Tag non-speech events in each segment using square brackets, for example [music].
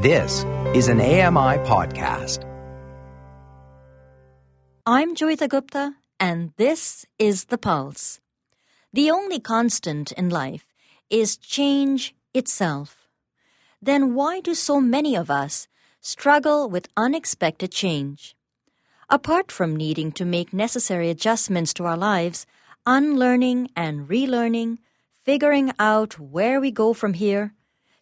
This is an AMI podcast. I'm Joeita Gupta, and this is The Pulse. The only constant in life is change itself. Then why do so many of us struggle with unexpected change? Apart from needing to make necessary adjustments to our lives, unlearning and relearning, figuring out where we go from here,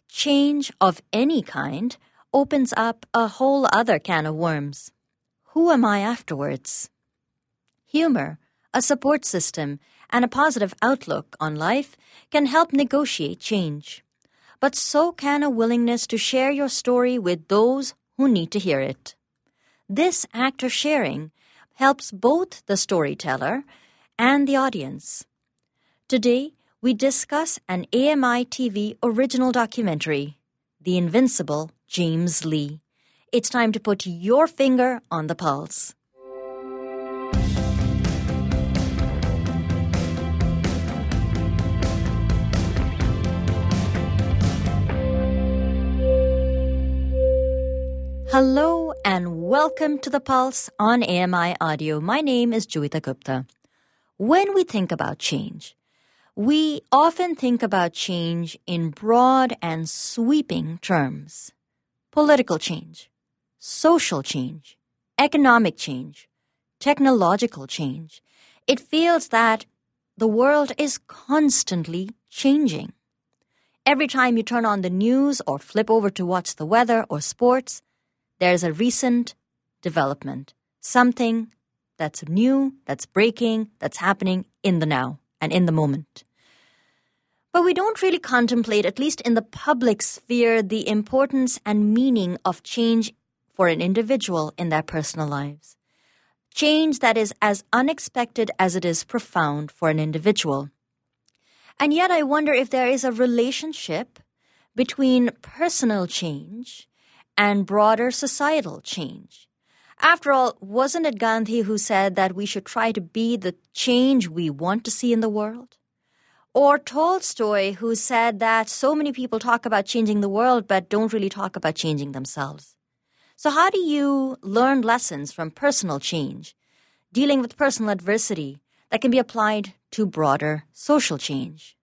change of any kind opens up a whole other can of worms. Who am I afterwards? Humor, a support system, and a positive outlook on life can help negotiate change. But so can a willingness to share your story with those who need to hear it. This act of sharing helps both the storyteller and the audience. Today, we discuss an AMI TV original documentary, The Invincible James Lee. It's time to put your finger on the pulse. Hello and welcome to The Pulse on AMI Audio. My name is Joeita Gupta. When we think about change, we often think about change in broad and sweeping terms political change, social change, economic change, technological change. It feels that the world is constantly changing. Every time you turn on the news or flip over to watch the weather or sports, there's a recent development, something that's new, that's breaking, that's happening in the now and in the moment. But we don't really contemplate, at least in the public sphere, the importance and meaning of change for an individual in their personal lives. Change that is as unexpected as it is profound for an individual. And yet, I wonder if there is a relationship between personal change and broader societal change. After all, wasn't it Gandhi who said that we should try to be the change we want to see in the world? Or Tolstoy, who said that so many people talk about changing the world but don't really talk about changing themselves. So, how do you learn lessons from personal change, dealing with personal adversity that can be applied to broader social change?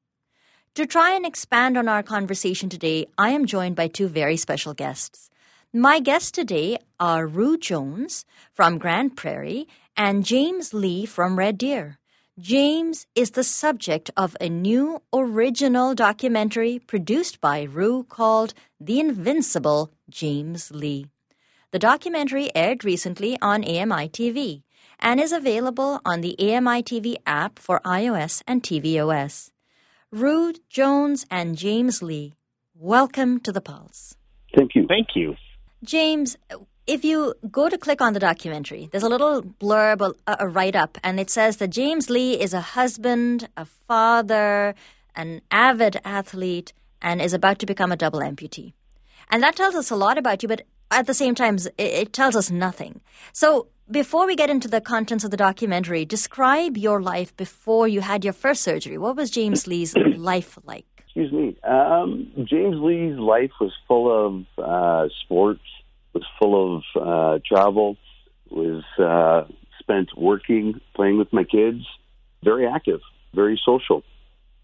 To try and expand on our conversation today, I am joined by two very special guests. My guests today are Rue Jones from Grande Prairie and James Lee from Red Deer. James is the subject of a new original documentary produced by Rue called The Invincible James Lee. The documentary aired recently on AMI TV and is available on the AMI TV app for iOS and tvOS. Rue Jones and James Lee, welcome to the Pulse. Thank you. Thank you. James, if you go to click on the documentary, there's a little blurb, a, a write up, and it says that James Lee is a husband, a father, an avid athlete, and is about to become a double amputee. And that tells us a lot about you, but at the same time, it, it tells us nothing. So, before we get into the contents of the documentary, describe your life before you had your first surgery. What was James Lee's [coughs] life like? Excuse me. Um, James Lee's life was full of uh, sports, was full of uh, travel, was uh, spent working, playing with my kids, very active, very social.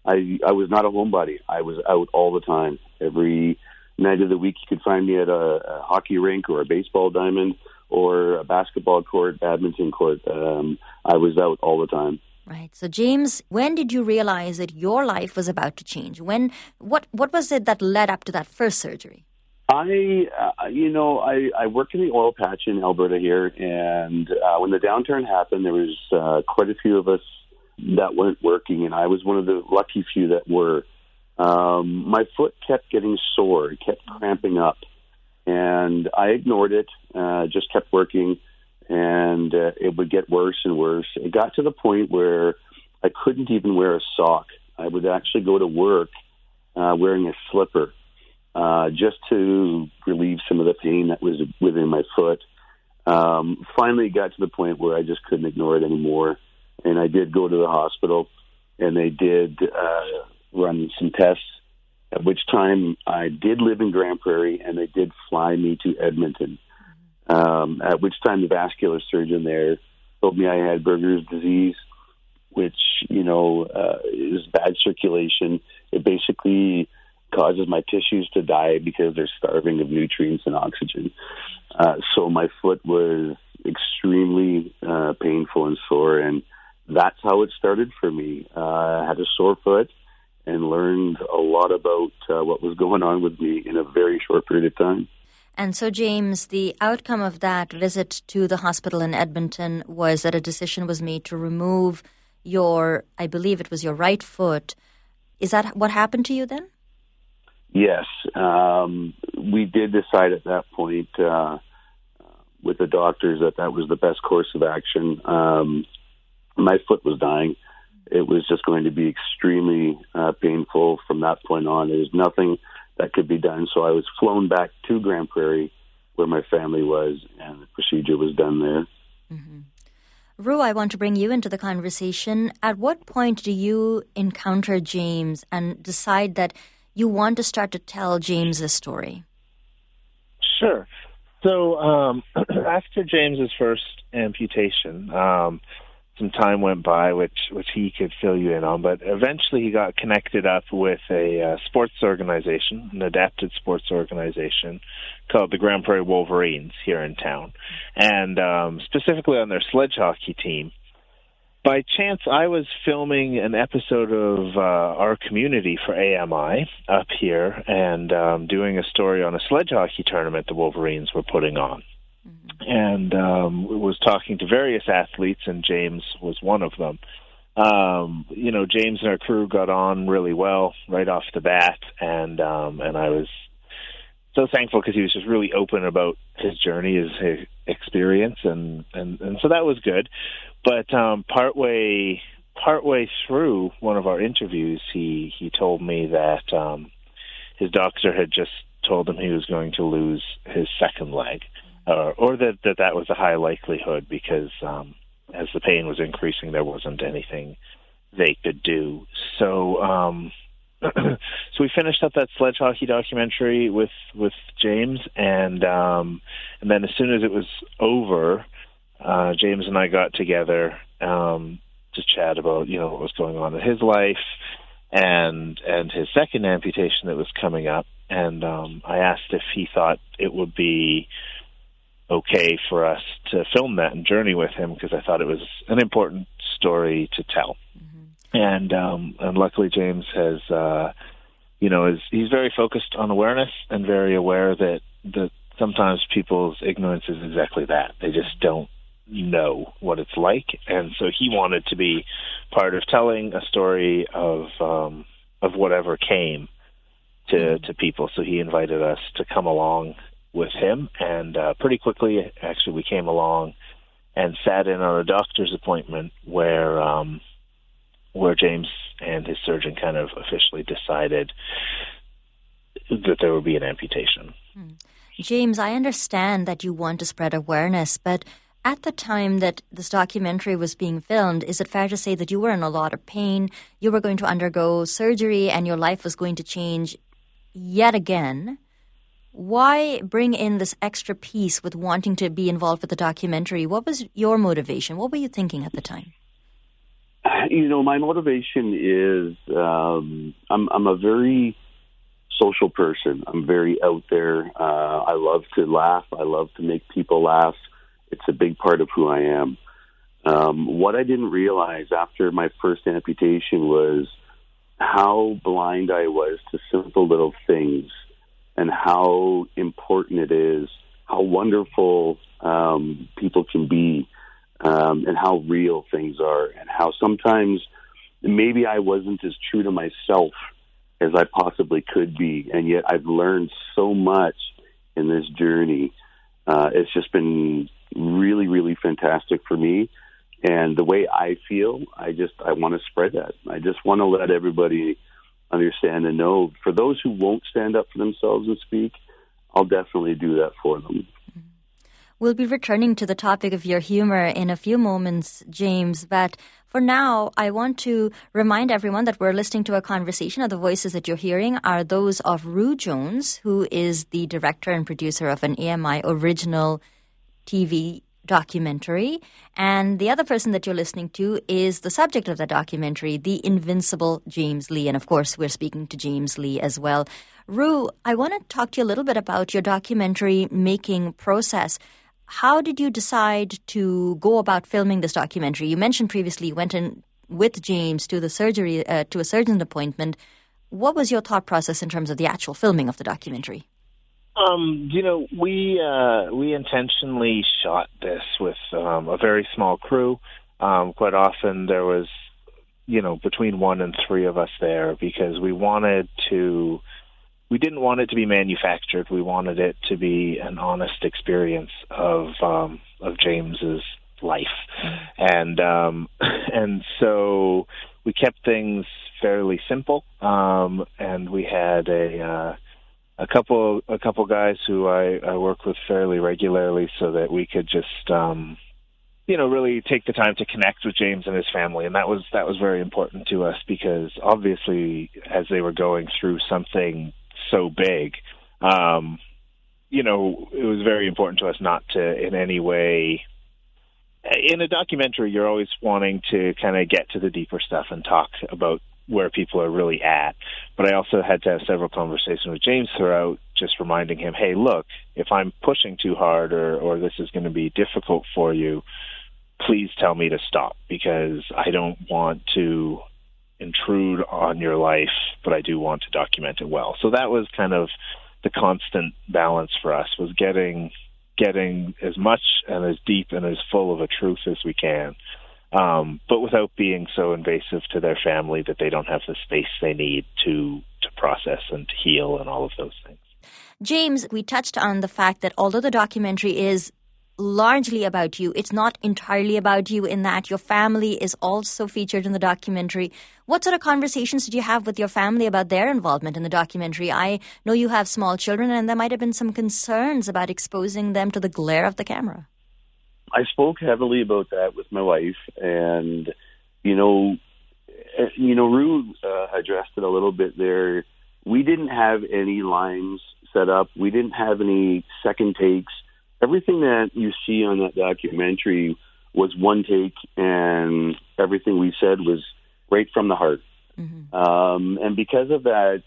I I was not a homebody. I was out all the time. Every night of the week, you could find me at a, a hockey rink or a baseball diamond or a basketball court, badminton court. Um, I was out all the time. Right. So, James, when did you realize that your life was about to change? When? What? What was it that led up to that first surgery? I, uh, you know, I, I work in the oil patch in Alberta here, and uh, when the downturn happened, there was uh, quite a few of us that weren't working, and I was one of the lucky few that were. Um, my foot kept getting sore; kept cramping up, and I ignored it. Uh, just kept working and uh, it would get worse and worse. It got to the point where I couldn't even wear a sock. I would actually go to work uh, wearing a slipper uh, just to relieve some of the pain that was within my foot. Um, finally, got to the point where I just couldn't ignore it anymore, and I did go to the hospital, and they did uh, run some tests, At which time I did live in Grande Prairie, and they did fly me to Edmonton. Um, at which time the vascular surgeon there told me I had Buerger's disease, which you know uh, is bad circulation. It basically causes my tissues to die because they're starving of nutrients and oxygen. Uh, so my foot was extremely uh, painful and sore, and that's how it started for me. Uh, I had a sore foot and learned a lot about uh, what was going on with me in a very short period of time. And so, James, the outcome of that visit to the hospital in Edmonton was that a decision was made to remove your, I believe it was your right foot. Is that what happened to you then? Yes. Um, we did decide at that point uh, with the doctors that that was the best course of action. Um, my foot was dying. It was just going to be extremely uh, painful from that point on. There was nothing that could be done. So I was flown back to Grande Prairie, where my family was, and the procedure was done there. Mm-hmm. Rue, I want to bring you into the conversation. At what point do you encounter James and decide that you want to start to tell James's story? Sure. So um, [clears throat] after James's first amputation, um, some time went by, which which he could fill you in on. But eventually, he got connected up with a uh, sports organization, an adapted sports organization called the Grande Prairie Wolverines here in town, and um, specifically on their sledge hockey team. By chance, I was filming an episode of uh, our community for AMI up here and um, doing a story on a sledge hockey tournament the Wolverines were putting on and um, was talking to various athletes, and James was one of them. Um, you know, James and our crew got on really well right off the bat, and um, and I was so thankful because he was just really open about his journey, his, his experience, and and and so that was good. But um, partway partway through one of our interviews, he he told me that um, his doctor had just told him he was going to lose his second leg uh, or that, that that was a high likelihood because um, as the pain was increasing, there wasn't anything they could do. So, um, [clears throat] so we finished up that sledge hockey documentary with with James, and um, and then as soon as it was over, uh, James and I got together um, to chat about you know what was going on in his life and and his second amputation that was coming up, and um, I asked if he thought it would be okay for us to film that and journey with him because I thought it was an important story to tell. Mm-hmm. And um, and luckily James has uh, you know is he's very focused on awareness and very aware that that sometimes people's ignorance is exactly that. They just don't know what it's like. And so he wanted to be part of telling a story of um of whatever came to mm-hmm. to people. So he invited us to come along with him, and uh, pretty quickly, actually, we came along and sat in on a doctor's appointment where um, where James and his surgeon kind of officially decided that there would be an amputation. Hmm. James, I understand that you want to spread awareness, but at the time that this documentary was being filmed, is it fair to say that you were in a lot of pain? You were going to undergo surgery and your life was going to change yet again? why bring in this extra piece with wanting to be involved with the documentary? What was your motivation? What were you thinking at the time? [clears throat] You know, my motivation is um, I'm, I'm a very social person. I'm very out there. Uh, I love to laugh. I love to make people laugh. It's a big part of who I am. Um, what I didn't realize after my first amputation was how blind I was to simple little things and how important it is, how wonderful um, people can be, um, and how real things are, and how sometimes maybe I wasn't as true to myself as I possibly could be, and yet I've learned so much in this journey. Uh, it's just been really, really fantastic for me. And the way I feel, I just I want to spread that. I just want to let everybody understand and know. For those who won't stand up for themselves and speak, I'll definitely do that for them. We'll be returning to the topic of your humor in a few moments, James, but For now, I want to remind everyone that we're listening to a conversation, the voices that you're hearing are those of Rue Jones, who is the director and producer of an AMI original TV documentary. And the other person that you're listening to is the subject of the documentary, The Invincible James Lee. And of course, we're speaking to James Lee as well. Rue, I want to talk to you a little bit about your documentary making process how did you decide to go about filming this documentary? You mentioned previously you went in with James to the surgery uh, to a surgeon's appointment. What was your thought process in terms of the actual filming of the documentary? Um, you know, we uh, we intentionally shot this with um, a very small crew. Um, quite often there was, you know, between one and three of us there because we wanted to we didn't want it to be manufactured. We wanted it to be an honest experience of um, of James's life, and um, [laughs] and so we kept things fairly simple. Um, and we had a uh, a couple a couple guys who I, I work with fairly regularly, so that we could just um, you know really take the time to connect with James and his family, and that was that was very important to us because obviously as they were going through something so big, um, you know, it was very important to us not to in any way. In a documentary, you're always wanting to kind of get to the deeper stuff and talk about where people are really at. But I also had to have several conversations with James throughout, just reminding him, hey, look, if I'm pushing too hard or, or this is going to be difficult for you, please tell me to stop because I don't want to intrude on your life, but I do want to document it well. So that was kind of the constant balance for us was getting getting as much and as deep and as full of a truth as we can, um, but without being so invasive to their family that they don't have the space they need to to process and to heal and all of those things. James, we touched on the fact that although the documentary is largely about you. It's not entirely about you in that your family is also featured in the documentary. What sort of conversations did you have with your family about their involvement in the documentary? I know you have small children, and there might have been some concerns about exposing them to the glare of the camera. I spoke heavily about that with my wife, and you know, eh, you know, Rue uh, addressed it a little bit there. We didn't have any lines set up. We didn't have any second takes everything that you see on that documentary was one take, and everything we said was right from the heart. Mm-hmm. Um, and because of that,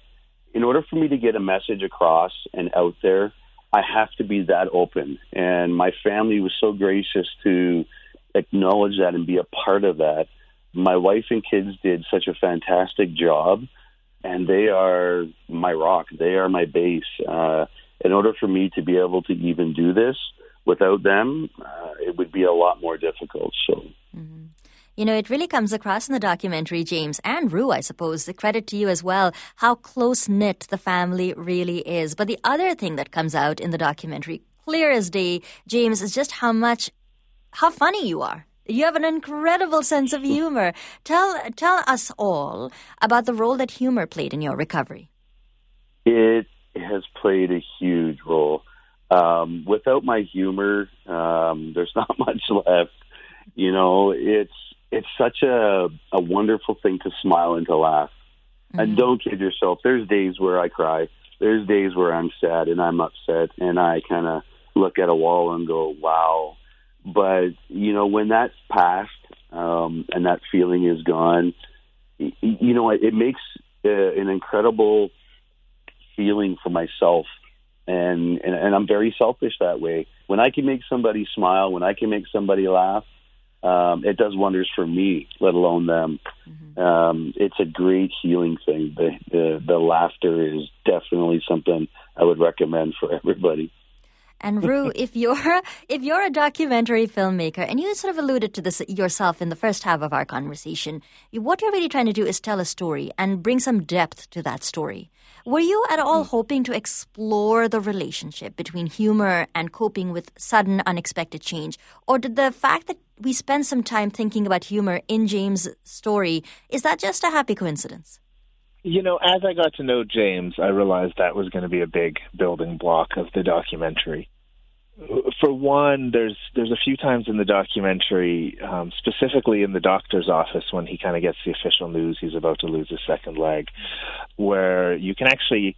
in order for me to get a message across and out there, I have to be that open. And my family was so gracious to acknowledge that and be a part of that. My wife and kids did such a fantastic job, and they are my rock. They are my base. Uh, in order for me to be able to even do this without them, uh, it would be a lot more difficult. So. Mm-hmm. You know, it really comes across in the documentary, James and Rue, I suppose. The credit to you as well, how close knit the family really is. But the other thing that comes out in the documentary, clear as day, James, is just how much, how funny you are. You have an incredible sense of humor. Tell tell us all about the role that humor played in your recovery. It has played a huge role. Um, without my humor, um, [laughs] there's not much left. You know, it's it's such a a wonderful thing to smile and to laugh. Mm-hmm. And don't kid yourself. There's days where I cry. There's days where I'm sad and I'm upset, and I kind of look at a wall and go, "Wow." But you know, when that's past um, and that feeling is gone, you know, it, it makes uh, an incredible feeling for myself and, and and I'm very selfish that way. When I can make somebody smile, when I can make somebody laugh, um, it does wonders for me, let alone them. Mm-hmm. Um, it's a great healing thing. The, the the laughter is definitely something I would recommend for everybody. And Rue, [laughs] if you're if you're a documentary filmmaker, and you sort of alluded to this yourself in the first half of our conversation, what you're really trying to do is tell a story and bring some depth to that story. Were you at all mm. hoping to explore the relationship between humor and coping with sudden, unexpected change, or did the fact that we spend some time thinking about humor in James' story is that just a happy coincidence? You know, as I got to know James, I realized that was going to be a big building block of the documentary for one, there's there's a few times in the documentary, um, specifically in the doctor's office when he kind of gets the official news he's about to lose his second leg, where you can actually,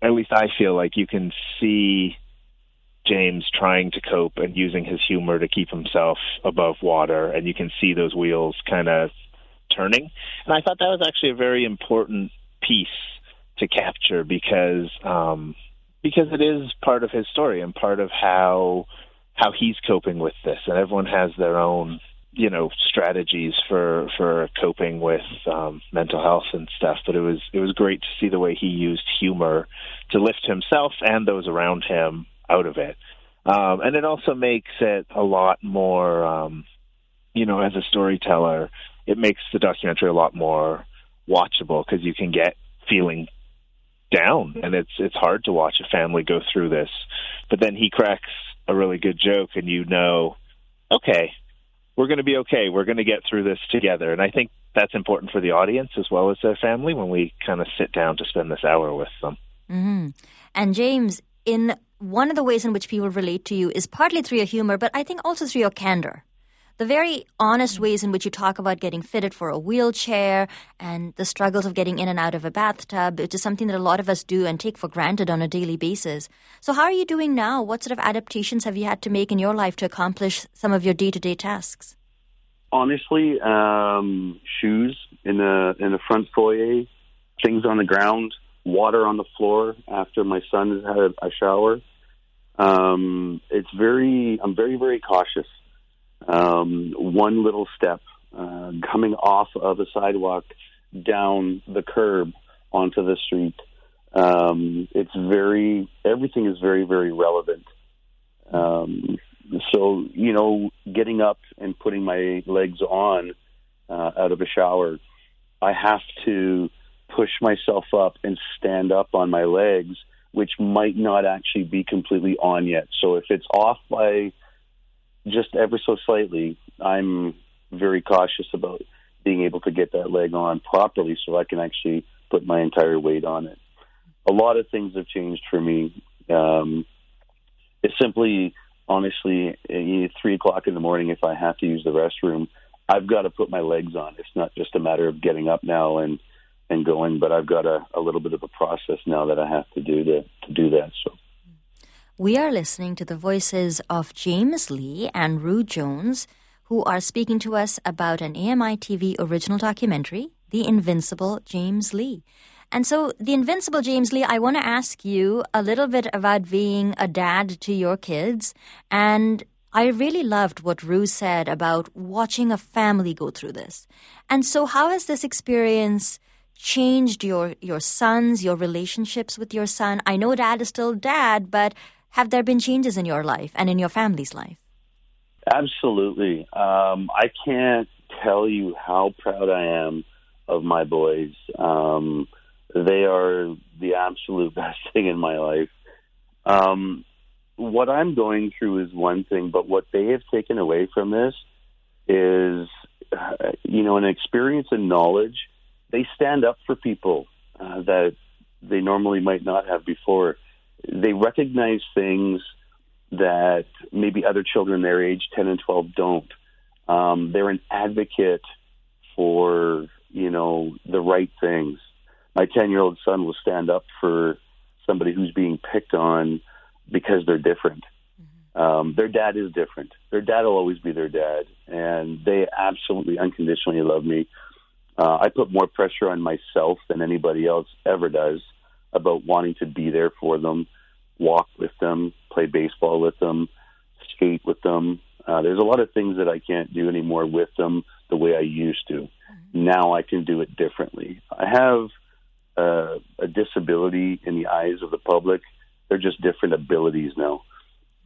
at least I feel like you can see James trying to cope and using his humor to keep himself above water, and you can see those wheels kind of turning. And I thought that was actually a very important piece to capture because. Um, because it is part of his story and part of how how he's coping with this. And everyone has their own you know strategies for for coping with um mental health and stuff. But it was it was great to see the way he used humor to lift himself and those around him out of it. Um and it also makes it a lot more um you know as a storyteller it makes the documentary a lot more watchable because you can get feeling down and it's it's hard to watch a family go through this. But then he cracks a really good joke and you know okay we're going to be okay. We're going to get through this together. And i think that's important for the audience as well as their family when we kind of sit down to spend this hour with them. Mm-hmm. and james in one of the ways in which people relate to you is partly through your humor but i think also through your candor the very honest ways in which you talk about getting fitted for a wheelchair and the struggles of getting in and out of a bathtub, which is something that a lot of us do and take for granted on a daily basis. So, how are you doing now? What sort of adaptations have you had to make in your life to accomplish some of your day to day tasks? Honestly, um, shoes in the in the front foyer, things on the ground, water on the floor after my son has had a shower. Um, it's very, I'm very, very cautious um, one little step uh, coming off of a sidewalk down the curb onto the street. Um, it's very everything is very very relevant. Um, so you know, getting up and putting my legs on uh, out of a shower, I have to push myself up and stand up on my legs, which might not actually be completely on yet. So if it's off by just ever so slightly, I'm very cautious about being able to get that leg on properly so I can actually put my entire weight on it. A lot of things have changed for me. Um, it's simply, honestly, at three o'clock in the morning, if I have to use the restroom, I've got to put my legs on. It's not just a matter of getting up now and and going, but I've got a, a little bit of a process now that I have to do to to do that. So we are listening to the voices of James Lee and Rue Jones, who are speaking to us about an AMI TV original documentary, The Invincible James Lee. And so, The Invincible James Lee, I want to ask you a little bit about being a dad to your kids. And I really loved what Rue said about watching a family go through this. And so, how has this experience changed your, your sons, your relationships with your son? I know dad is still dad, but have there been changes in your life and in your family's life? Absolutely. Um, I can't tell you how proud I am of my boys. Um, they are the absolute [laughs] best thing in my life. Um, what I'm going through is one thing, but what they have taken away from this is, uh, you know, an experience and knowledge. They stand up for people uh, that they normally might not have before they recognize things that maybe other children their age, 10 and 12, don't. Um, they're an advocate for, you know, the right things. My 10 year old son will stand up for somebody who's being picked on because they're different. Mm-hmm. Um, their dad is different. Their dad will always be their dad, and they absolutely unconditionally love me. Uh, I put more pressure on myself than anybody else ever does about wanting to be there for them, walk with them, play baseball with them, skate with them. Uh, there's a lot of things that I can't do anymore with them the way I used to. Mm-hmm. Now I can do it differently. I have uh, a disability in the eyes of the public. They're just different abilities now.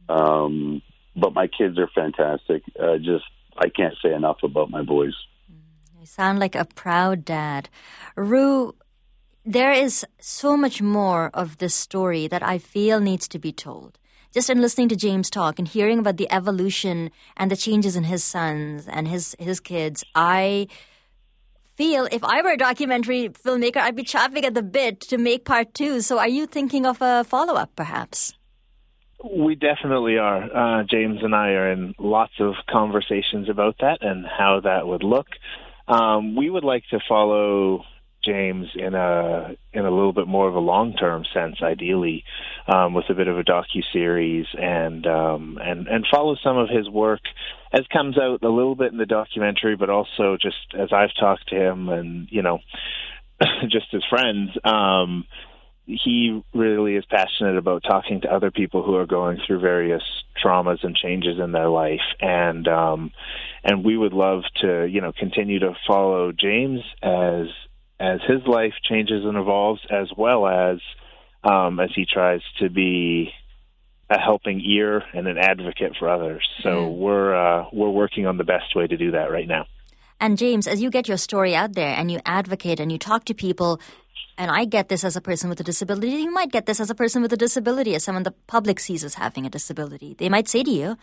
Um, but my kids are fantastic. Uh, just I can't say enough about my boys. You sound like a proud dad. Rue, there is so much more of this story that I feel needs to be told. Just in listening to James talk and hearing about the evolution and the changes in his sons and his his kids, I feel if I were a documentary filmmaker, I'd be chopping at the bit to make part two. So, are you thinking of a follow up, perhaps? We definitely are. Uh, James and I are in lots of conversations about that and how that would look. Um, we would like to follow James in a in a little bit more of a long term sense, ideally, um, with a bit of a docu series and um, and and follow some of his work as comes out a little bit in the documentary, but also just as I've talked to him and you know [laughs] just as friends. Um, he really is passionate about talking to other people who are going through various traumas and changes in their life and um and we would love to you know continue to follow James as as his life changes and evolves, as well as um, as he tries to be a helping ear and an advocate for others. So mm. we're uh, we're working on the best way to do that right now. And James, as you get your story out there and you advocate and you talk to people, and I get this as a person with a disability, you might get this as a person with a disability, as someone the public sees as having a disability. They might say to you,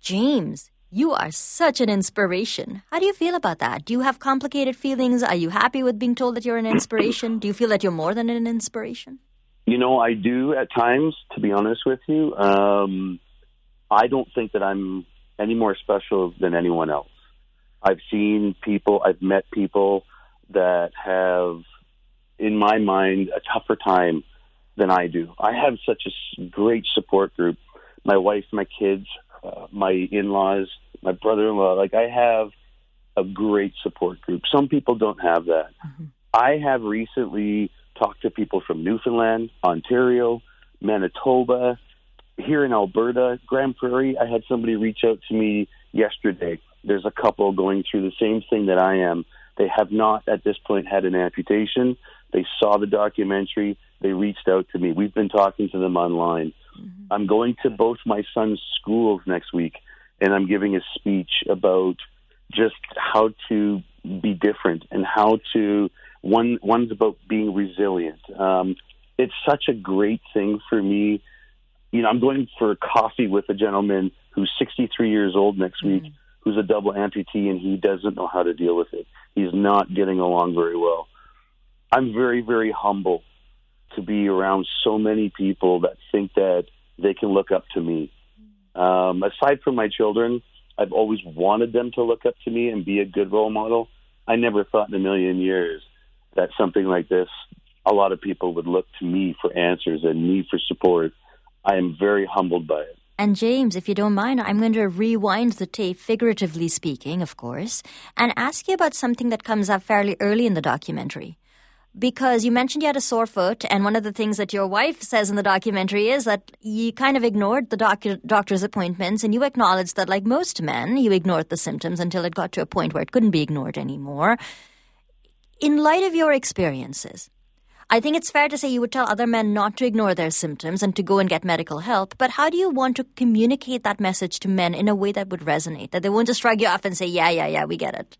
James, you are such an inspiration. How do you feel about that? Do you have complicated feelings? Are you happy with being told that you're an inspiration? Do you feel that you're more than an inspiration? You know, I do at times, to be honest with you. Um, I don't think that I'm any more special than anyone else. I've seen people, I've met people that have, in my mind, a tougher time than I do. I have such a great support group. My wife, my kids, uh, my in-laws, my brother-in-law. Like I have a great support group. Some people don't have that. Mm-hmm. I have recently talked to people from Newfoundland, Ontario, Manitoba, here in Alberta, Grande Prairie. I had somebody reach out to me yesterday. There's a couple going through the same thing that I am. They have not at this point had an amputation. They saw the documentary. They reached out to me. We've been talking to them online. Mm-hmm. I'm going to both my son's schools next week and I'm giving a speech about just how to be different and how to one one's about being resilient. Um, it's such a great thing for me. You know, I'm going for coffee with a gentleman who's 63 years old next week, mm-hmm. who's a double amputee, and he doesn't know how to deal with it. He's not getting along very well. I'm very, very humble to be around so many people that think that they can look up to me um, aside from my children, I've always wanted them to look up to me and be a good role model. I never thought in a million years that something like this, a lot of people would look to me for answers and me for support. I am very humbled by it. And James, if you don't mind, I'm going to rewind the tape, figuratively speaking, of course, and ask you about something that comes up fairly early in the documentary because you mentioned you had a sore foot, and one of the things that your wife says in the documentary is that you kind of ignored the doc- doctor's appointments, and you acknowledged that, like most men, you ignored the symptoms until it got to a point where it couldn't be ignored anymore. In light of your experiences, I think it's fair to say you would tell other men not to ignore their symptoms and to go and get medical help, but how do you want to communicate that message to men in a way that would resonate, that they won't just shrug you off and say, yeah, yeah, yeah, we get it?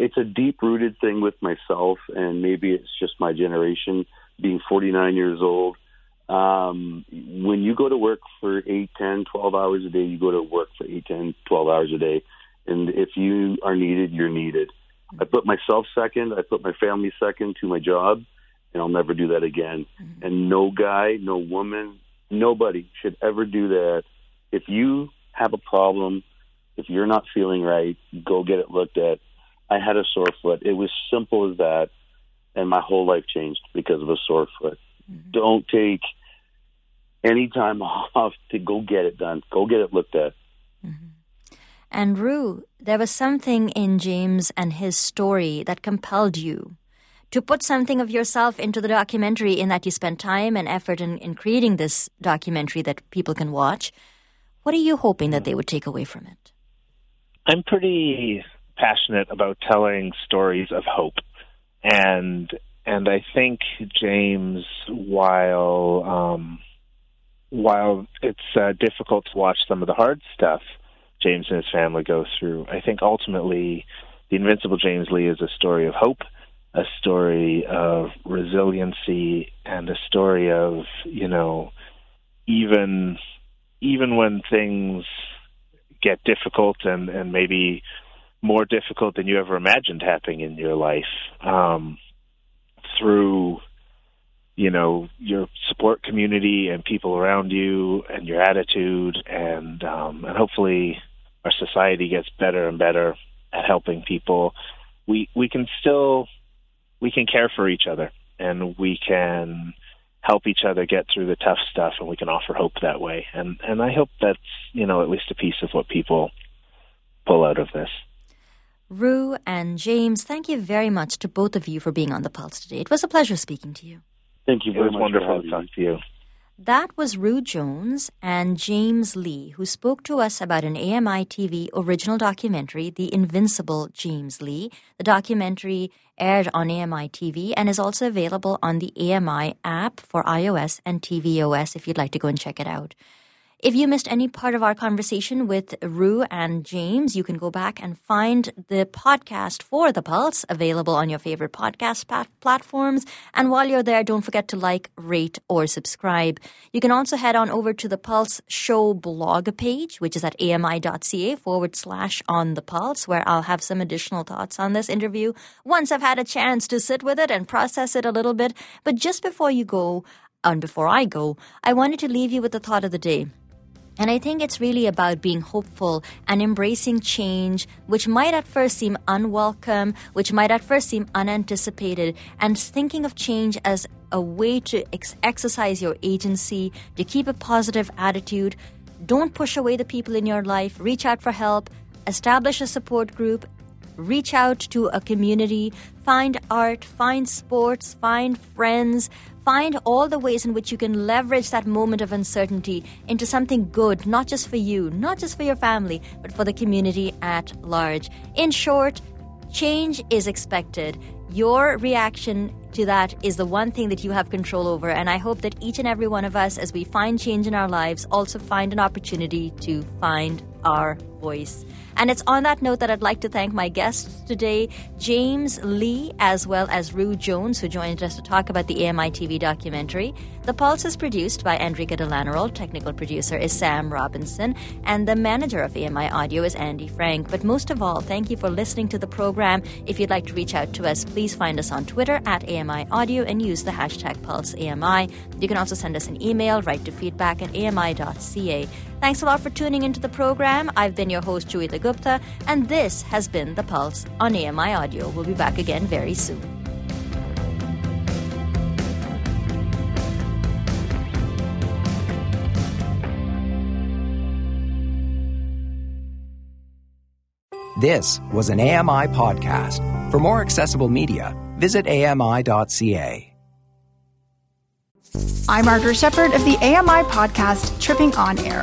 It's a deep rooted thing with myself, and maybe it's just my generation being 49 years old. Um, when you go to work for 8, 10, 12 hours a day, you go to work for 8, 10, 12 hours a day. And if you are needed, you're needed. I put myself second. I put my family second to my job, and I'll never do that again. Mm-hmm. And no guy, no woman, nobody should ever do that. If you have a problem, if you're not feeling right, go get it looked at I had a sore foot. It was simple as that, and my whole life changed because of a sore foot. Mm-hmm. Don't take any time [laughs] off to go get it done. Go get it looked at. Mm-hmm. And Rue, there was something in James and his story that compelled you to put something of yourself into the documentary in that you spent time and effort in, in creating this documentary that people can watch. What are you hoping that they would take away from it? I'm pretty passionate about telling stories of hope, and and I think James, while um, while it's uh, difficult to watch some of the hard stuff James and his family go through, I think ultimately the Invincible James Lee is a story of hope, a story of resiliency, and a story of you know even even when things get difficult and and maybe more difficult than you ever imagined happening in your life um, through you know your support community and people around you and your attitude and um, and hopefully our society gets better and better at helping people. We we can still we can care for each other and we can help each other get through the tough stuff and we can offer hope that way. And and I hope that's you know at least a piece of what people pull out of this Rue and James, thank you very much to both of you for being on the Pulse today. It was a pleasure speaking to you. Thank you very it was much. wonderful to talk to you. That was Rue Jones and James Lee, who spoke to us about an AMI TV original documentary, The Invincible James Lee. The documentary aired on AMI TV and is also available on the AMI app for iOS and tvOS if you'd like to go and check it out. If you missed any part of our conversation with Rue and James, you can go back and find the podcast for The Pulse available on your favorite podcast pat- platforms. And while you're there, don't forget to like, rate, or subscribe. You can also head on over to the Pulse Show blog page, which is at ami.ca forward slash on the Pulse, where I'll have some additional thoughts on this interview once I've had a chance to sit with it and process it a little bit. But just before you go, and before I go, I wanted to leave you with the thought of the day. And I think it's really about being hopeful and embracing change, which might at first seem unwelcome, which might at first seem unanticipated, and thinking of change as a way to ex- exercise your agency, to keep a positive attitude. Don't push away the people in your life, reach out for help, establish a support group, reach out to a community, find art, find sports, find friends, find all the ways in which you can leverage that moment of uncertainty into something good, not just for you, not just for your family, but for the community at large. In short, change is expected. Your reaction to that is the one thing that you have control over. And I hope that each and every one of us, as we find change in our lives, also find an opportunity to find our voice. And it's on that note that I'd like to thank my guests today, James Lee, as well as Rue Jones, who joined us to talk about the AMI TV documentary. The Pulse is produced by Enrica Delanarol. Technical producer is Sam Robinson. And the manager of AMI Audio is Andy Frank. But most of all, thank you for listening to the program. If you'd like to reach out to us, please find us on Twitter at AMI Audio and use the hashtag PulseAMI. You can also send us an email, write to feedback at ami.ca. Thanks a lot for tuning into the program. I've been your host, Joeita Gupta, and this has been The Pulse on AMI Audio. We'll be back again very soon. This was an AMI podcast. For more accessible media, visit ami.ca. I'm Margaret Shepard of the AMI podcast Tripping On Air.